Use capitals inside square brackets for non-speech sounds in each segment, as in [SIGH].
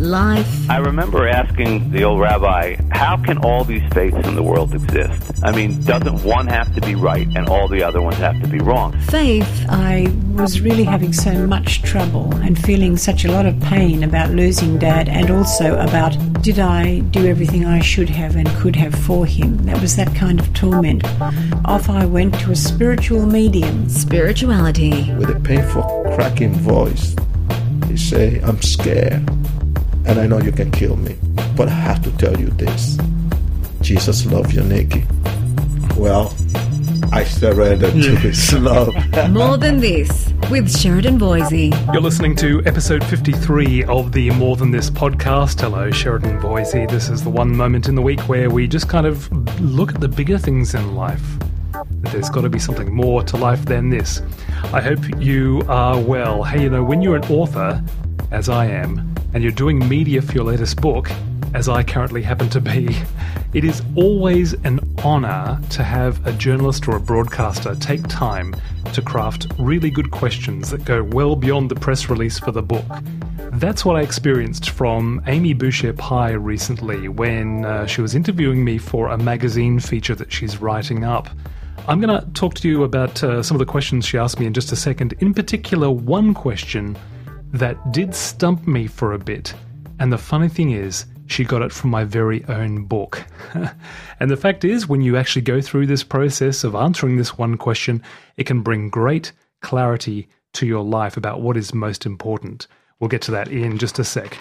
life. I remember asking the old rabbi, how can all these faiths in the world exist? I mean, doesn't one have to be right and all the other ones have to be wrong? Faith. I was really having so much trouble and feeling such a lot of pain about losing Dad and also about did I do everything I should have and could have for him. That was that kind of torment. Off I went to a spiritual medium. Spirituality. With a painful, cracking voice, he say, I'm scared and I know you can kill me, but I have to tell you this. Jesus loves you, Nikki. Well, I surrender to his love. [LAUGHS] More than this with Sheridan Voysey. You're listening to episode 53 of the More Than This podcast. Hello, Sheridan Voysey. This is the one moment in the week where we just kind of look at the bigger things in life. There's got to be something more to life than this. I hope you are well. Hey, you know, when you're an author, as I am, and you're doing media for your latest book, as I currently happen to be, it is always an honour to have a journalist or a broadcaster take time to craft really good questions that go well beyond the press release for the book. That's what I experienced from Amy Boucher Pye recently when uh, she was interviewing me for a magazine feature that she's writing up. I'm going to talk to you about uh, some of the questions she asked me in just a second. In particular, one question that did stump me for a bit. And the funny thing is, she got it from my very own book. [LAUGHS] and the fact is, when you actually go through this process of answering this one question, it can bring great clarity to your life about what is most important. We'll get to that in just a sec.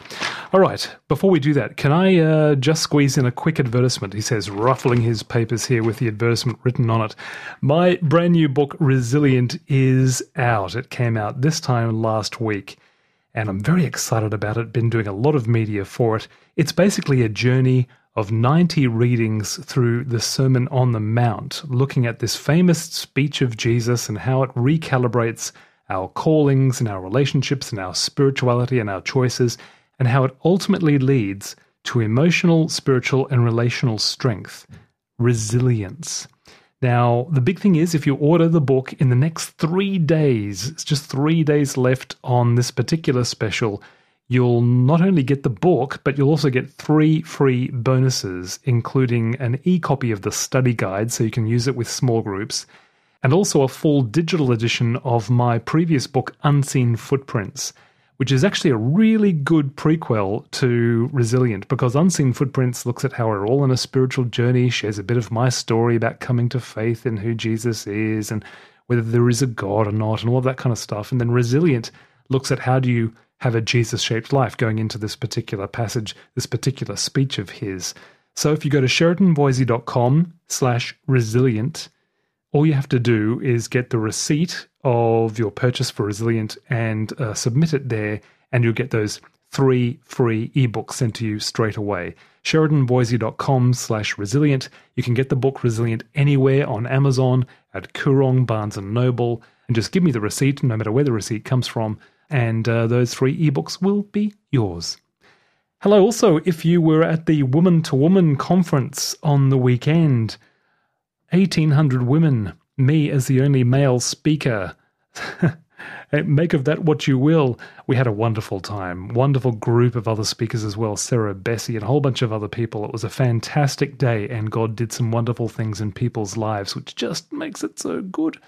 All right, before we do that, can I uh, just squeeze in a quick advertisement? He says, ruffling his papers here with the advertisement written on it. My brand new book, Resilient, is out. It came out this time last week and I'm very excited about it. Been doing a lot of media for it. It's basically a journey of 90 readings through the Sermon on the Mount, looking at this famous speech of Jesus and how it recalibrates our callings and our relationships and our spirituality and our choices, and how it ultimately leads to emotional, spiritual, and relational strength, resilience. Now, the big thing is if you order the book in the next three days, it's just three days left on this particular special, you'll not only get the book, but you'll also get three free bonuses, including an e copy of the study guide so you can use it with small groups, and also a full digital edition of my previous book, Unseen Footprints which is actually a really good prequel to Resilient because Unseen Footprints looks at how we're all on a spiritual journey, shares a bit of my story about coming to faith in who Jesus is and whether there is a God or not, and all of that kind of stuff. And then Resilient looks at how do you have a Jesus shaped life going into this particular passage, this particular speech of his. So if you go to sheridanvoysey.com slash resilient, all you have to do is get the receipt of your purchase for Resilient and uh, submit it there, and you'll get those three free ebooks sent to you straight away. SheridanVoysey.com slash resilient. You can get the book Resilient anywhere on Amazon, at Koorong, Barnes & Noble, and just give me the receipt, no matter where the receipt comes from, and uh, those three ebooks will be yours. Hello, also, if you were at the Woman to Woman conference on the weekend, 1,800 women, me as the only male speaker. [LAUGHS] Make of that what you will. We had a wonderful time. Wonderful group of other speakers as well. Sarah Bessey, and a whole bunch of other people. It was a fantastic day, and God did some wonderful things in people's lives, which just makes it so good.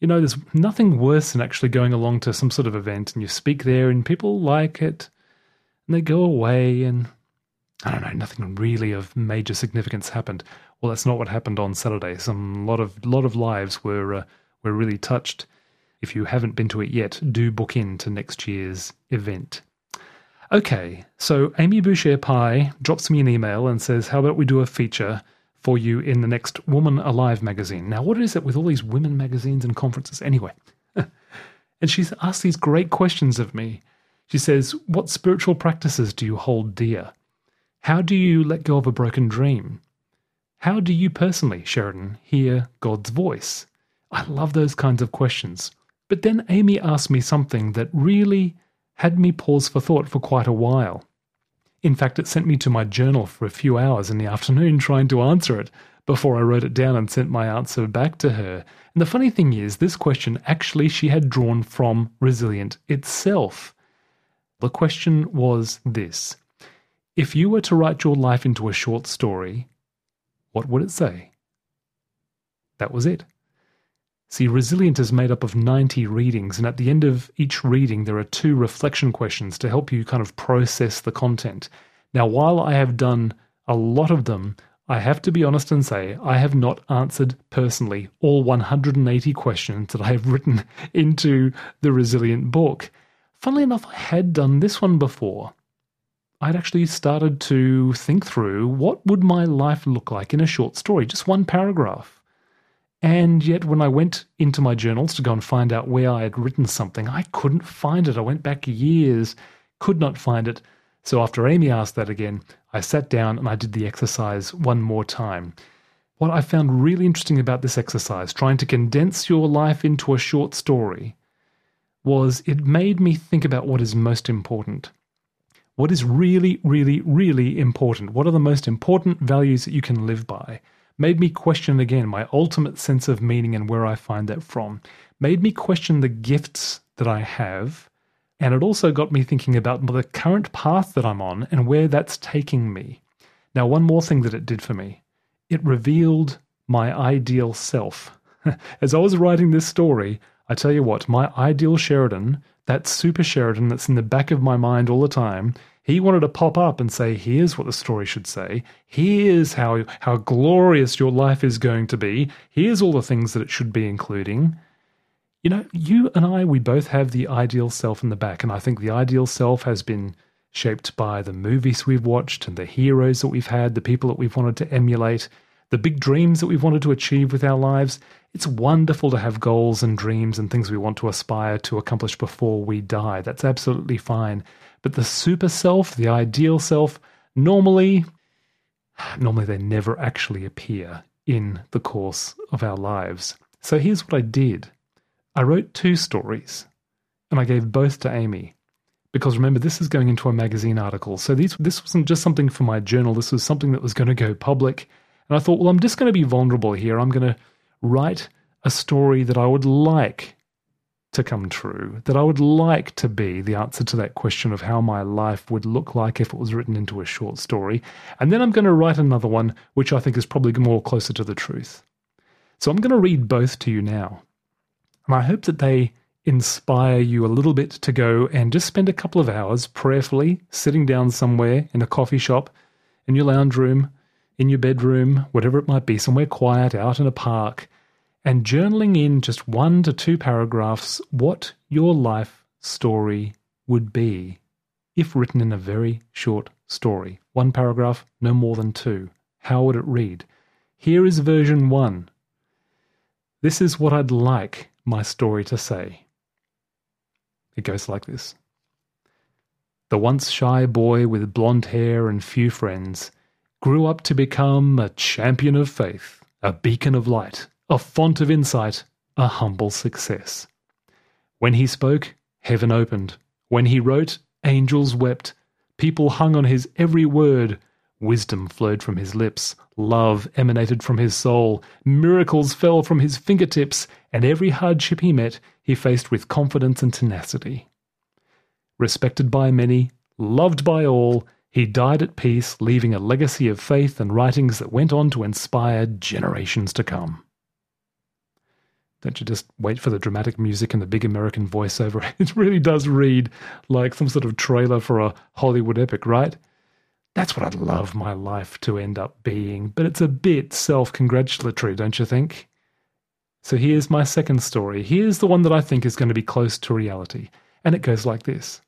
You know, there's nothing worse than actually going along to some sort of event and you speak there and people like it and they go away and I don't know, nothing really of major significance happened. Well, that's not what happened on Saturday. Some lot of lot of lives were uh, were really touched. If you haven't been to it yet, do book in to next year's event. Okay, so Amy Boucher Pye drops me an email and says, "How about we do a feature for you in the next Woman Alive magazine?" Now, what is it with all these women magazines and conferences anyway? [LAUGHS] and she's asked these great questions of me. She says, "What spiritual practices do you hold dear? How do you let go of a broken dream?" How do you personally, Sheridan, hear God's voice? I love those kinds of questions. But then Amy asked me something that really had me pause for thought for quite a while. In fact, it sent me to my journal for a few hours in the afternoon [LAUGHS] trying to answer it before I wrote it down and sent my answer back to her. And the funny thing is, this question actually she had drawn from Resilient itself. The question was this If you were to write your life into a short story, what would it say? That was it. See, Resilient is made up of 90 readings, and at the end of each reading, there are two reflection questions to help you kind of process the content. Now, while I have done a lot of them, I have to be honest and say I have not answered personally all 180 questions that I have written [LAUGHS] into the Resilient book. Funnily enough, I had done this one before. I'd actually started to think through what would my life look like in a short story, just one paragraph. And yet, when I went into my journals to go and find out where I had written something, I couldn't find it. I went back years, could not find it. So, after Amy asked that again, I sat down and I did the exercise one more time. What I found really interesting about this exercise, trying to condense your life into a short story, was it made me think about what is most important. What is really, really, really important? What are the most important values that you can live by? made me question again my ultimate sense of meaning and where I find that from, made me question the gifts that I have, and it also got me thinking about the current path that I'm on and where that's taking me. Now, one more thing that it did for me it revealed my ideal self. [LAUGHS] As I was writing this story, I tell you what, my ideal Sheridan, that super Sheridan that's in the back of my mind all the time, he wanted to pop up and say, here's what the story should say. Here's how, how glorious your life is going to be. Here's all the things that it should be including. You know, you and I, we both have the ideal self in the back. And I think the ideal self has been shaped by the movies we've watched and the heroes that we've had, the people that we've wanted to emulate, the big dreams that we've wanted to achieve with our lives. It's wonderful to have goals and dreams and things we want to aspire to accomplish before we die. That's absolutely fine. But the super self, the ideal self, normally, normally they never actually appear in the course of our lives. So here's what I did. I wrote two stories and I gave both to Amy. Because remember, this is going into a magazine article. So these, this wasn't just something for my journal, this was something that was going to go public. And I thought, well, I'm just going to be vulnerable here. I'm going to write a story that I would like to come true, that I would like to be the answer to that question of how my life would look like if it was written into a short story. And then I'm going to write another one, which I think is probably more closer to the truth. So I'm going to read both to you now. And I hope that they inspire you a little bit to go and just spend a couple of hours prayerfully sitting down somewhere in a coffee shop, in your lounge room, in your bedroom, whatever it might be, somewhere quiet, out in a park and journaling in just one to two paragraphs what your life story would be if written in a very short story. One paragraph, no more than two. How would it read? Here is version one. This is what I'd like my story to say. It goes like this The once shy boy with blonde hair and few friends grew up to become a champion of faith, a beacon of light a font of insight, a humble success. When he spoke, heaven opened. When he wrote, angels wept. People hung on his every word. Wisdom flowed from his lips. Love emanated from his soul. Miracles fell from his fingertips. And every hardship he met, he faced with confidence and tenacity. Respected by many, loved by all, he died at peace, leaving a legacy of faith and writings that went on to inspire generations to come. Don't you just wait for the dramatic music and the big American voiceover? [LAUGHS] It really does read like some sort of trailer for a Hollywood epic, right? That's what I'd love my life to end up being, but it's a bit self congratulatory, don't you think? So here's my second story. Here's the one that I think is going to be close to reality. And it goes like this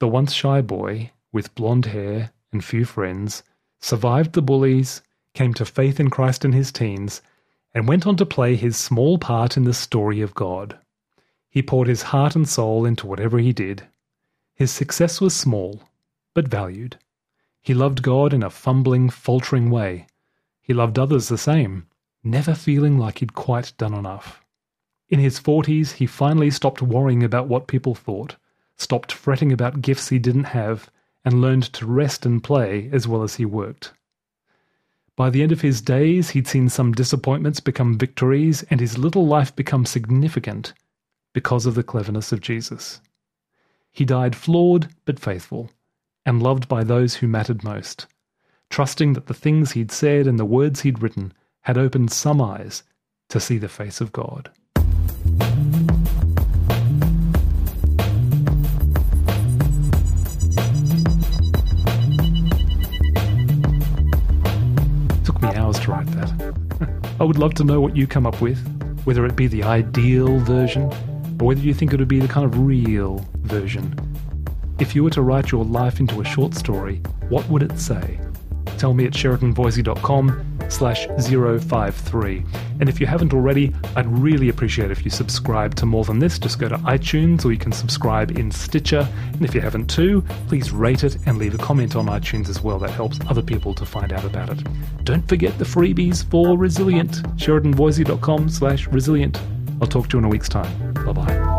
The once shy boy, with blonde hair and few friends, survived the bullies, came to faith in Christ in his teens, and went on to play his small part in the story of God. He poured his heart and soul into whatever he did. His success was small, but valued. He loved God in a fumbling, faltering way. He loved others the same, never feeling like he'd quite done enough. In his forties, he finally stopped worrying about what people thought, stopped fretting about gifts he didn't have, and learned to rest and play as well as he worked. By the end of his days, he'd seen some disappointments become victories and his little life become significant because of the cleverness of Jesus. He died flawed but faithful, and loved by those who mattered most, trusting that the things he'd said and the words he'd written had opened some eyes to see the face of God. That. [LAUGHS] I would love to know what you come up with, whether it be the ideal version or whether you think it would be the kind of real version. If you were to write your life into a short story, what would it say? Tell me at sheridanvoysey.com slash 053. And if you haven't already, I'd really appreciate if you subscribe to more than this. Just go to iTunes or you can subscribe in Stitcher. And if you haven't too, please rate it and leave a comment on iTunes as well. That helps other people to find out about it. Don't forget the freebies for Resilient, sheridanvoysey.com slash resilient. I'll talk to you in a week's time. Bye-bye.